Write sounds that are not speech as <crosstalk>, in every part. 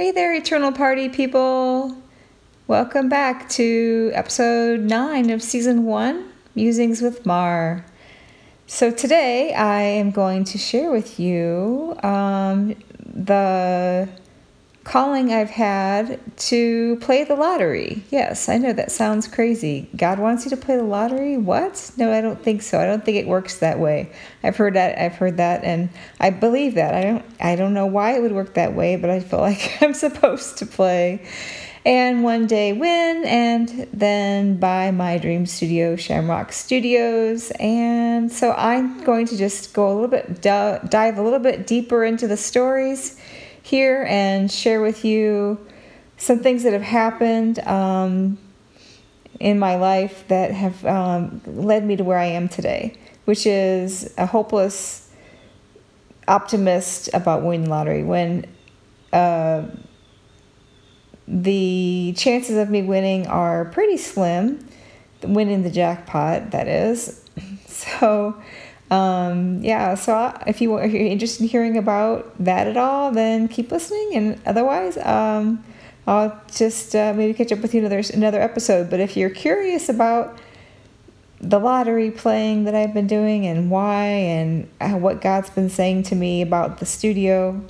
Hey there, Eternal Party people! Welcome back to episode 9 of season 1 Musings with Mar. So, today I am going to share with you um, the calling I've had to play the lottery. Yes, I know that sounds crazy. God wants you to play the lottery? What? No, I don't think so. I don't think it works that way. I've heard that. I've heard that and I believe that. I don't I don't know why it would work that way, but I feel <laughs> like I'm supposed to play and one day win and then buy my dream studio Shamrock Studios and so I'm going to just go a little bit dive a little bit deeper into the stories here and share with you some things that have happened um, in my life that have um, led me to where I am today, which is a hopeless optimist about winning the lottery. When uh, the chances of me winning are pretty slim, winning the jackpot, that is. <laughs> So, um, yeah, so if, you, if you're interested in hearing about that at all, then keep listening. And otherwise, um, I'll just uh, maybe catch up with you another another episode. But if you're curious about the lottery playing that I've been doing and why and what God's been saying to me about the studio,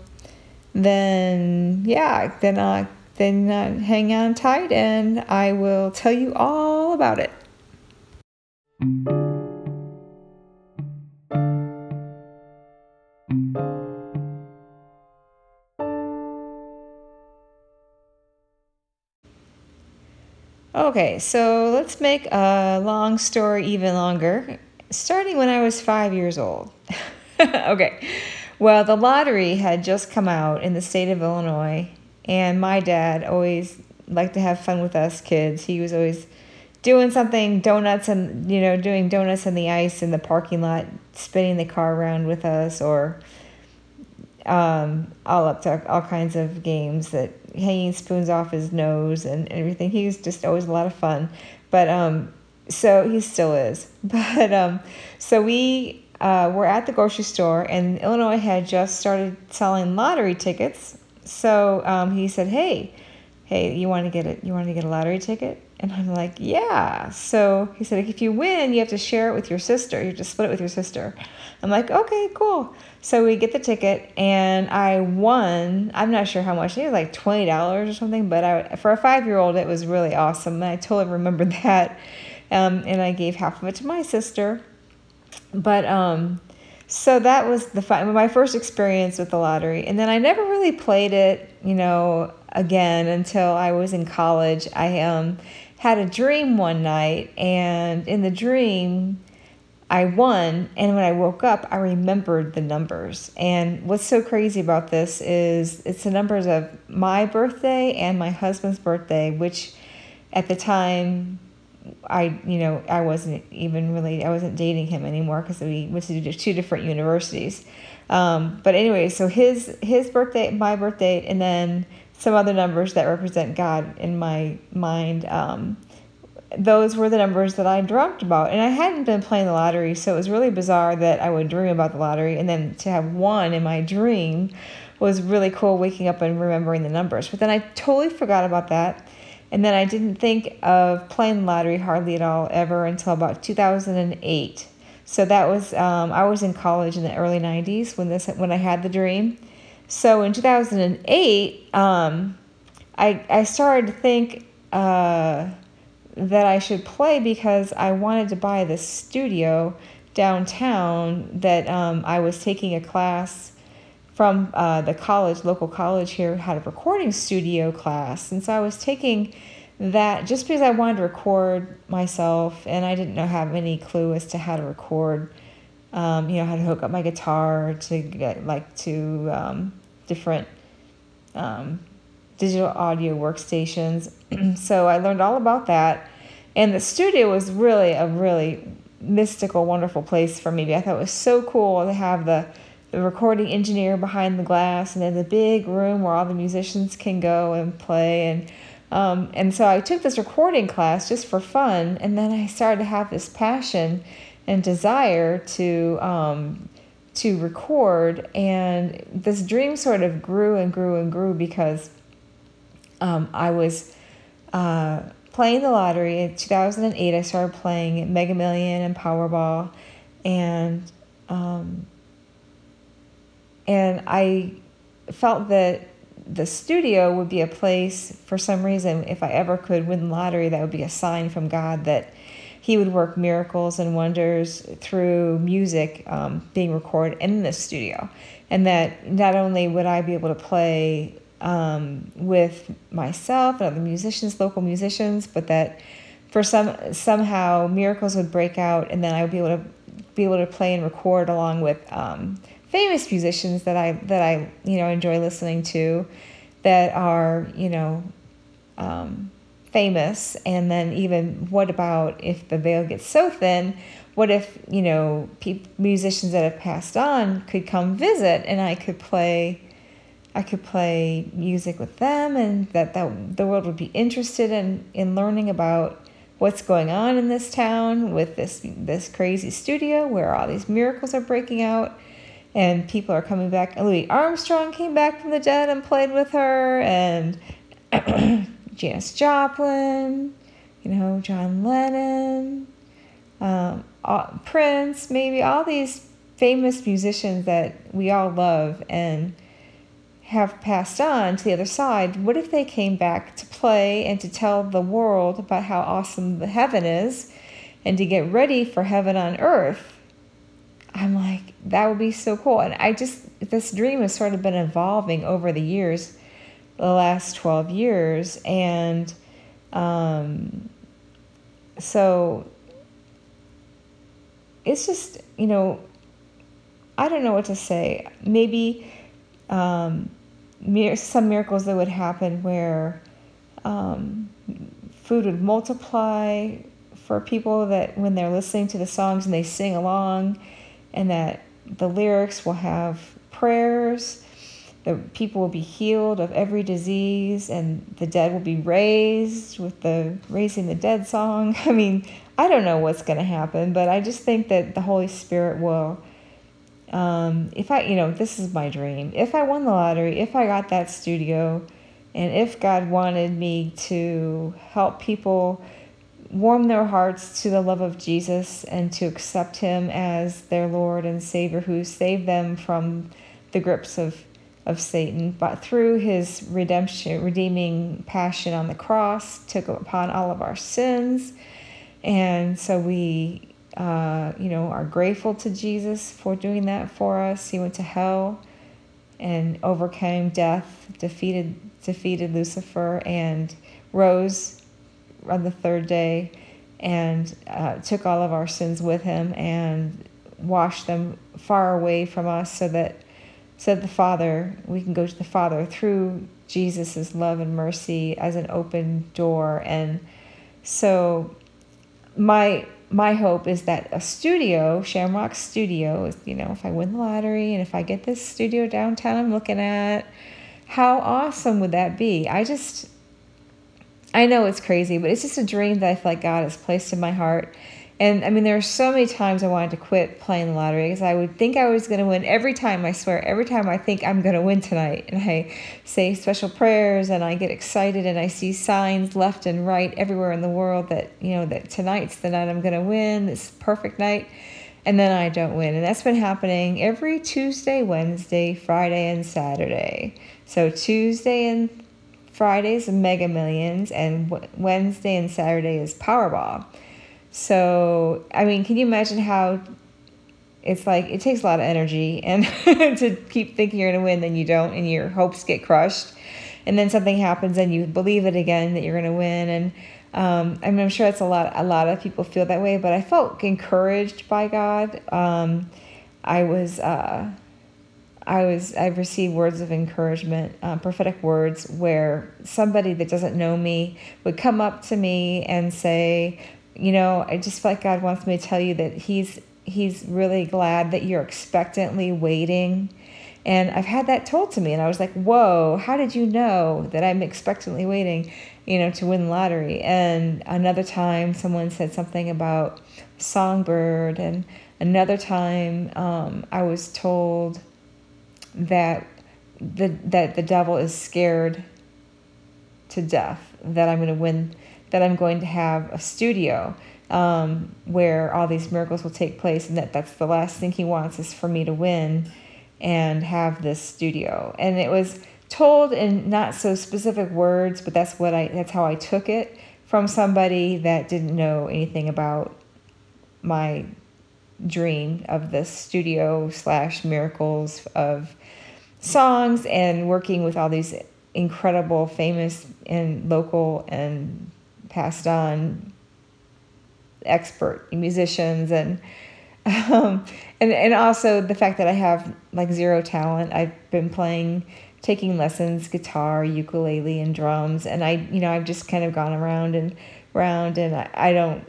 then yeah, then uh, then uh, hang on tight and I will tell you all about it. Okay, so let's make a long story even longer, starting when I was five years old. <laughs> okay, well, the lottery had just come out in the state of Illinois, and my dad always liked to have fun with us kids. He was always doing something, donuts and, you know, doing donuts in the ice in the parking lot, spinning the car around with us, or um, all up to all kinds of games that hanging spoons off his nose and everything. He was just always a lot of fun. But um, so he still is. <laughs> But um, so we uh, were at the grocery store, and Illinois had just started selling lottery tickets. So um, he said, "Hey, hey, you want to get it? You want to get a lottery ticket?" And I'm like, "Yeah." So he said, "If you win, you have to share it with your sister. You have to split it with your sister." I'm like, "Okay, cool." So we get the ticket, and I won. I'm not sure how much. it was like twenty dollars or something. But I, for a five year old, it was really awesome. And I totally remember <laughs> that. Um, and I gave half of it to my sister. But um, so that was the my first experience with the lottery, and then I never really played it, you know, again until I was in college. I um had a dream one night, and in the dream I won, and when I woke up, I remembered the numbers. And what's so crazy about this is it's the numbers of my birthday and my husband's birthday, which at the time I, you know, I wasn't even really, I wasn't dating him anymore because we went to two different universities. Um, but anyway, so his his birthday, my birthday, and then some other numbers that represent God in my mind. Um, those were the numbers that I dreamt about. And I hadn't been playing the lottery, so it was really bizarre that I would dream about the lottery and then to have one in my dream was really cool waking up and remembering the numbers. But then I totally forgot about that. And then I didn't think of playing the lottery hardly at all ever until about 2008. So that was um, I was in college in the early 90s when this when I had the dream. So in 2008, um, I I started to think uh, that I should play because I wanted to buy this studio downtown that um, I was taking a class from uh, the college, local college here, had a recording studio class. And so I was taking that just because I wanted to record myself and I didn't know have any clue as to how to record, um, you know, how to hook up my guitar to get like to um, different um, digital audio workstations. <clears throat> so I learned all about that. And the studio was really a really mystical, wonderful place for me. I thought it was so cool to have the, the recording engineer behind the glass and then the big room where all the musicians can go and play. And, um, and so I took this recording class just for fun. And then I started to have this passion and desire to um, to record and this dream sort of grew and grew and grew because um, I was uh, playing the lottery in 2008. I started playing Mega Million and Powerball, and um, and I felt that the studio would be a place for some reason if I ever could win the lottery that would be a sign from God that he would work miracles and wonders through music um, being recorded in the studio and that not only would I be able to play um, with myself and other musicians local musicians but that for some somehow miracles would break out and then I would be able to be able to play and record along with um, famous musicians that I that I you know enjoy listening to that are you know um, famous. And then even what about if the veil gets so thin what if you know pe- musicians that have passed on could come visit and I could play I could play music with them and that, that the world would be interested in in learning about what's going on in this town with this this crazy studio where all these miracles are breaking out and people are coming back. Louis Armstrong came back from the dead and played with her, and <clears throat> Janis Joplin, you know, John Lennon, um, Prince, maybe all these famous musicians that we all love and have passed on to the other side. What if they came back to play and to tell the world about how awesome the heaven is and to get ready for heaven on earth? I'm like, that would be so cool. And I just, this dream has sort of been evolving over the years, the last 12 years. And um, so it's just, you know, I don't know what to say. Maybe um, some miracles that would happen where um, food would multiply for people that when they're listening to the songs and they sing along and that the lyrics will have prayers. The people will be healed of every disease, and the dead will be raised with the raising the dead song. <laughs> I mean, I don't know what's going to happen, but I just think that the Holy Spirit will. Um, if I, you know, this is my dream. If I won the lottery, if I got that studio, and if God wanted me to help people warm their hearts to the love of Jesus and to accept Him as their Lord and Savior who saved them from the grips of, of Satan, but through His redemption, redeeming passion on the cross, took upon all of our sins. And so we, uh, you know, are grateful to Jesus for doing that for us. He went to hell and overcame death, defeated defeated Lucifer, and rose on the third day and uh, took all of our sins with him and washed them far away from us so that said the father we can go to the father through jesus' love and mercy as an open door and so my my hope is that a studio shamrock studio is you know if i win the lottery and if i get this studio downtown i'm looking at how awesome would that be i just I know it's crazy, but it's just a dream that I feel like God has placed in my heart. And I mean, there are so many times I wanted to quit playing the lottery because I would think I was going to win every time. I swear, every time I think I'm going to win tonight, and I say special prayers and I get excited and I see signs left and right everywhere in the world that you know that tonight's the night I'm going to win. This perfect night, and then I don't win. And that's been happening every Tuesday, Wednesday, Friday, and Saturday. So Tuesday and Fridays Mega Millions, and Wednesday and Saturday is Powerball. So, I mean, can you imagine how it's like it takes a lot of energy and <laughs> to keep thinking you're going to win, then you don't, and your hopes get crushed. And then something happens and you believe it again that you're going to win. And um, I mean, I'm sure it's a lot, a lot of people feel that way, but I felt encouraged by God. Um, I was, uh, I was I've received words of encouragement, uh, prophetic words, where somebody that doesn't know me would come up to me and say, you know, I just feel like God wants me to tell you that He's He's really glad that you're expectantly waiting. And I've had that told to me, and I was like, whoa, how did you know that I'm expectantly waiting, you know, to win the lottery? And another time, someone said something about songbird, and another time, um, I was told that the that the devil is scared to death that I'm going to win, that I'm going to have a studio um, where all these miracles will take place, and that that's the last thing he wants is for me to win and have this studio. And it was told in not so specific words, but that's what I that's how I took it from somebody that didn't know anything about my dream of this studio slash miracles of songs and working with all these incredible, famous and local and passed on expert musicians and um, and and also the fact that I have like zero talent. I've been playing, taking lessons, guitar, ukulele, and drums, and I you know I've just kind of gone around and around, and I, I don't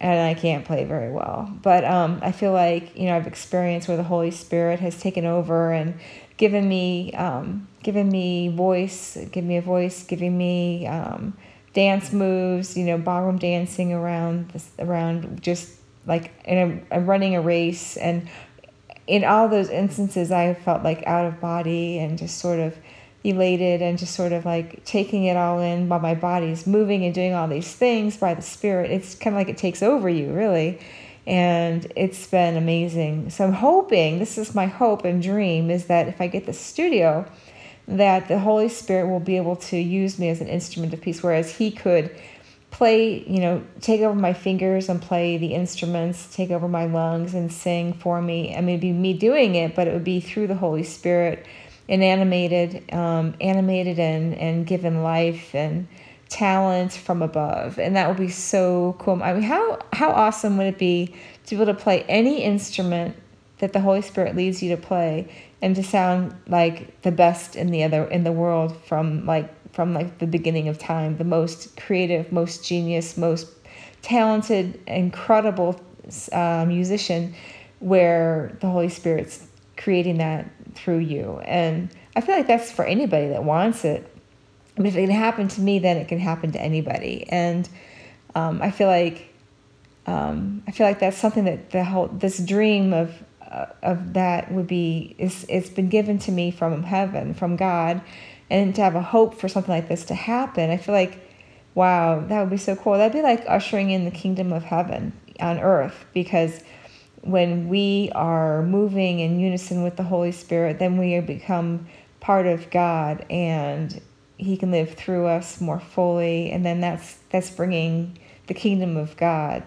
and I can't play very well. But um, I feel like you know I've experienced where the Holy Spirit has taken over and given me um, given me voice, giving me a voice, giving me um, dance moves, you know, ballroom dancing around this, around just like and I'm running a race and in all those instances I felt like out of body and just sort of elated and just sort of like taking it all in while my body's moving and doing all these things by the spirit. It's kind of like it takes over you, really. And it's been amazing. So I'm hoping, this is my hope and dream, is that if I get the studio, that the Holy Spirit will be able to use me as an instrument of peace, whereas He could play, you know, take over my fingers and play the instruments, take over my lungs and sing for me. I mean, it'd be me doing it, but it would be through the Holy Spirit animated, um, animated and, and given life and talent from above. And that would be so cool. I mean, how, how awesome would it be to be able to play any instrument that the Holy Spirit leads you to play and to sound like the best in the other in the world from like from like the beginning of time. The most creative most genius most talented incredible uh, musician where the holy spirit's creating that through you. And i feel like that's for anybody that wants it. I mean, if it can happen to me then it can happen to anybody. And um, i feel like um, i feel like that's something that the whole this dream of of that would be is it's been given to me from heaven from god and to have a hope for something like this to happen. I feel like wow that would be so cool. That'd be like ushering in the kingdom of heaven on earth because when we are moving in unison with the holy spirit then we become part of god and he can live through us more fully and then that's that's bringing the kingdom of god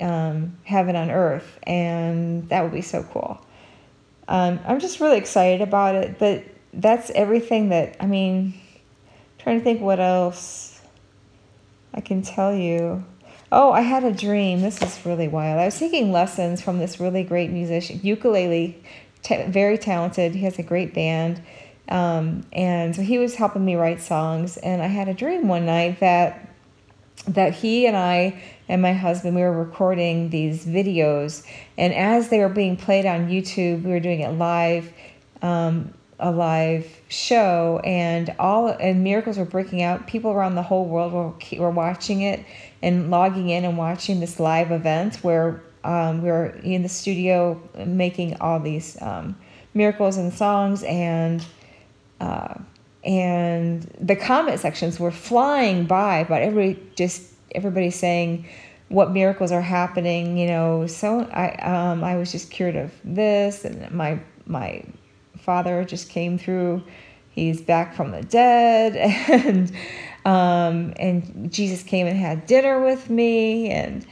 um, heaven on earth, and that would be so cool. Um, I'm just really excited about it, but that's everything that I mean. trying to think what else I can tell you. Oh, I had a dream. This is really wild. I was taking lessons from this really great musician, ukulele, t- very talented. He has a great band. Um, and so he was helping me write songs. And I had a dream one night that that he and I and my husband we were recording these videos. And as they were being played on youtube we were doing it live um, a live show. And all and miracles were breaking out. People around the whole world were, were watching it and logging in and watching this live event where um, we were in the studio making all these um, miracles and songs and uh, and the comment sections were flying by but everybody just everybody saying what miracles are happening you know so i um i was just cured of this and my my father just came through. He's back from the dead <laughs> and um and jesus came and had dinner with me and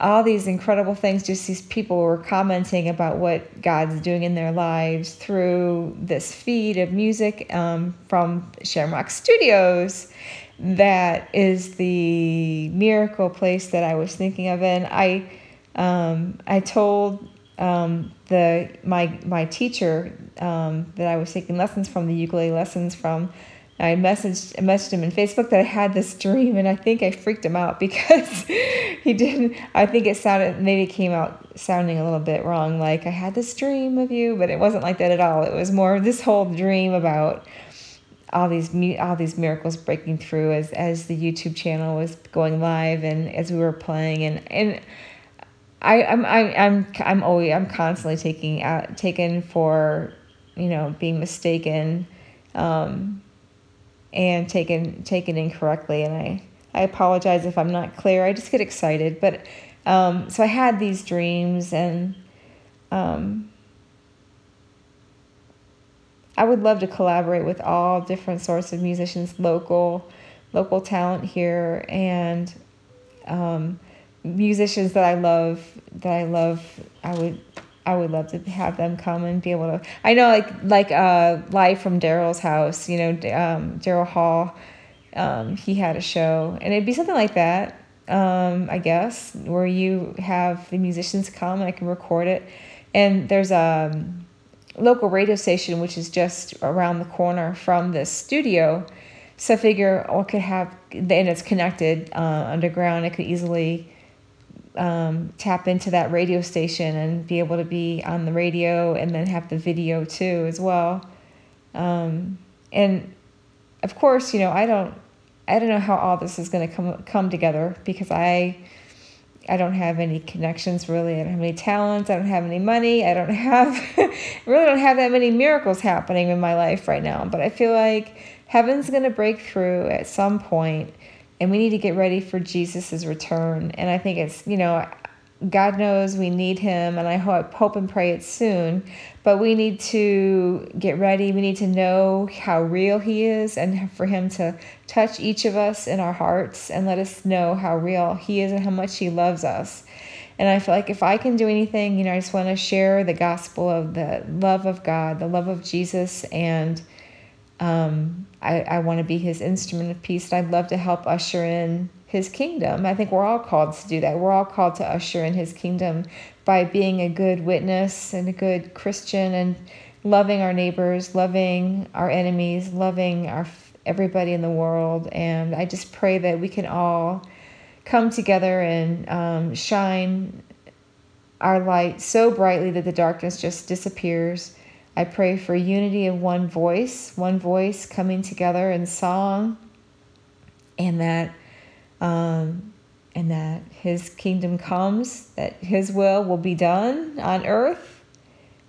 all these incredible things. Just these people were commenting about what God's doing in their lives through this feed of music um, from Shamrock Studios. That is the miracle place that I was thinking of, and I, um, I told um, the my my teacher um, that I was taking lessons from the ukulele lessons from I messaged messaged him in Facebook that I had this dream, and I think I freaked him out <laughs> because he didn't. I think it sounded maybe it came out sounding a little bit wrong, like I had this dream of you, but it wasn't like that at all. It was more this whole dream about all these all these miracles breaking through as as the YouTube channel was going live and as we were playing and and. I, I'm I, I'm I'm always I'm constantly taking out taken for you know being mistaken um, and taken taken incorrectly. And I I apologize if I'm not clear. I just get excited, but um, so I had these dreams and. Um, I would love to collaborate with all different sorts of musicians, local, local talent here, and um, musicians that I love. That I love. I would. I would love to have them come and be able to. I know, like like uh, live from Daryl's house. You know, um, Daryl Hall. Um, he had a show, and it'd be something like that. Um, I guess where you have the musicians come and I can record it, and there's a um, local radio station which is just around the corner from this studio. So I figure I could have, and it's connected uh, underground. I could easily um, tap into that radio station and be able to be on the radio and then have the video too as well. Um, and of course, you know, I don't, I don't know how all this is going to come come together because I, I don't have any connections really. I don't have any talents. I don't have any money. I don't have, <laughs> really don't have that many miracles happening in my life right now. But I feel like heaven's going to break through at some point and we need to get ready for Jesus' return. And I think it's, you know, God knows we need him and I hope, hope and pray it's soon. But we need to get ready. We need to know how real he is and for him to touch each of us in our hearts and let us know how real he is and how much he loves us. And I feel like if I can do anything, you know, I just want to share the gospel of the love of God, the love of Jesus, and um, I, I want to be his instrument of peace. And I'd love to help usher in his kingdom. I think we're all called to do that. We're all called to usher in his kingdom by being a good witness and a good Christian and loving our neighbors, loving our enemies, loving our everybody in the world. And I just pray that we can all come together and um, shine our light so brightly that the darkness just disappears. I pray for unity of one voice, one voice coming together in song, and that um, and that His kingdom comes, that His will will be done on earth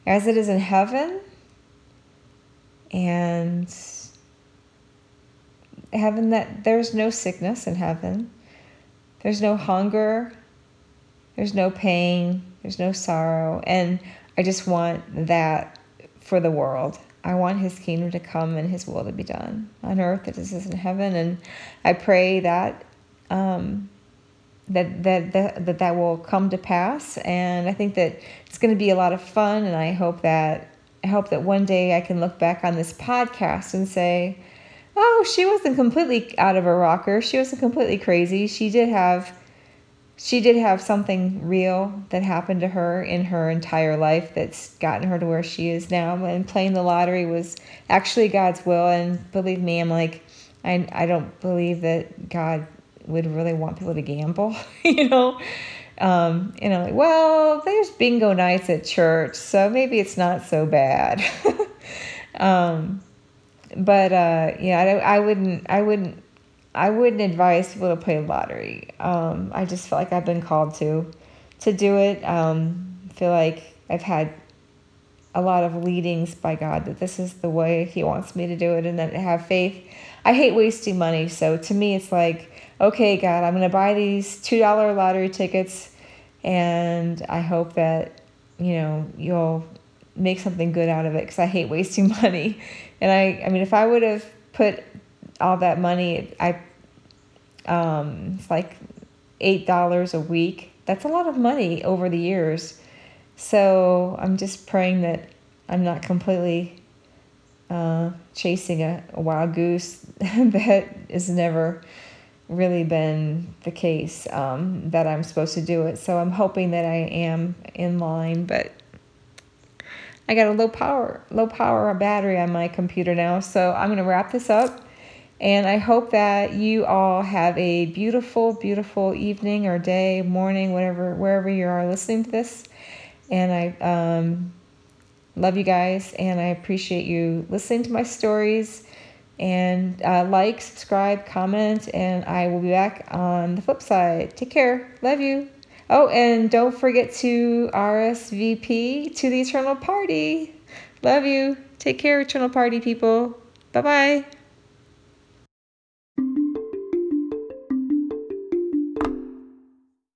as it is in heaven, and heaven that there's no sickness in heaven, there's no hunger, there's no pain, there's no sorrow, and I just want that for the world. I want his kingdom to come and his will to be done on earth as it is in heaven. And I pray that um, that, that that that that will come to pass. And I think that it's going to be a lot of fun. And I hope that I hope that one day I can look back on this podcast and say, "Oh, she wasn't completely out of her rocker. She wasn't completely crazy. She did have." She did have something real that happened to her in her entire life that's gotten her to where she is now. And playing the lottery was actually God's will. And believe me, I'm like, I, I don't believe that God would really want people to gamble, <laughs> you know. Um, and I'm like, well, there's bingo nights at church, so maybe it's not so bad. <laughs> um, but uh, yeah, I, I wouldn't, I wouldn't, I wouldn't advise people to play lottery. Um, I just feel like I've been called to, to do it. Um, I feel like I've had a lot of leadings by God that this is the way He wants me to do it, and then have faith. I hate wasting money, so to me, it's like okay, God, I'm to buy these $2 lottery tickets and I hope that, you know, you'll make something good out of it because I hate wasting <laughs> money. And I, I mean, if I would have put all that money, I, um, it's like $8 a week. That's a lot of money over the years. So I'm just praying that I'm not completely uh, chasing a, a wild goose <laughs> that has never really been the case um, that I'm supposed to do it. So I'm hoping that I am in line, but I got a low power, low power battery on my computer now. So I'm going to wrap this up. And I hope that you all have a beautiful, beautiful evening or day, morning, whatever, wherever you are listening to this. And I um, love you guys, and I appreciate you listening to my stories and uh, like, subscribe, comment, and I will be back on the flip side. Take care. Love you. Oh, and don't forget to RSVP to the Eternal Party. Love you. Take care, Eternal Party people. Bye bye.